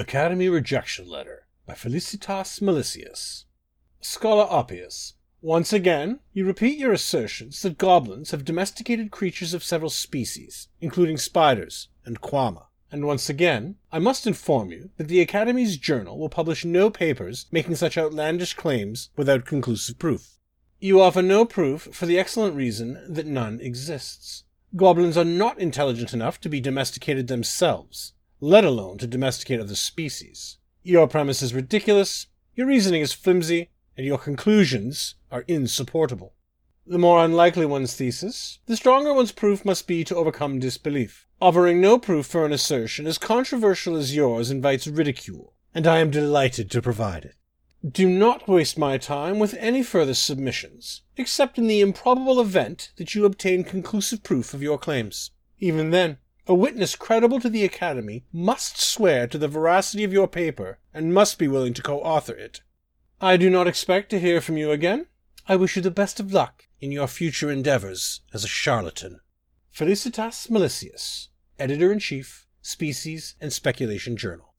Academy Rejection Letter by Felicitas Malicious. Scholar Oppius. Once again, you repeat your assertions that goblins have domesticated creatures of several species, including spiders and quama. And once again, I must inform you that the Academy's journal will publish no papers making such outlandish claims without conclusive proof. You offer no proof for the excellent reason that none exists. Goblins are not intelligent enough to be domesticated themselves, let alone to domesticate other species. Your premise is ridiculous, your reasoning is flimsy, and your conclusions are insupportable. The more unlikely one's thesis, the stronger one's proof must be to overcome disbelief. Offering no proof for an assertion as controversial as yours invites ridicule, and I am delighted to provide it. Do not waste my time with any further submissions, except in the improbable event that you obtain conclusive proof of your claims. Even then, a witness credible to the Academy must swear to the veracity of your paper and must be willing to co author it. I do not expect to hear from you again. I wish you the best of luck in your future endeavors as a charlatan. Felicitas Malicious, Editor in Chief, Species and Speculation Journal.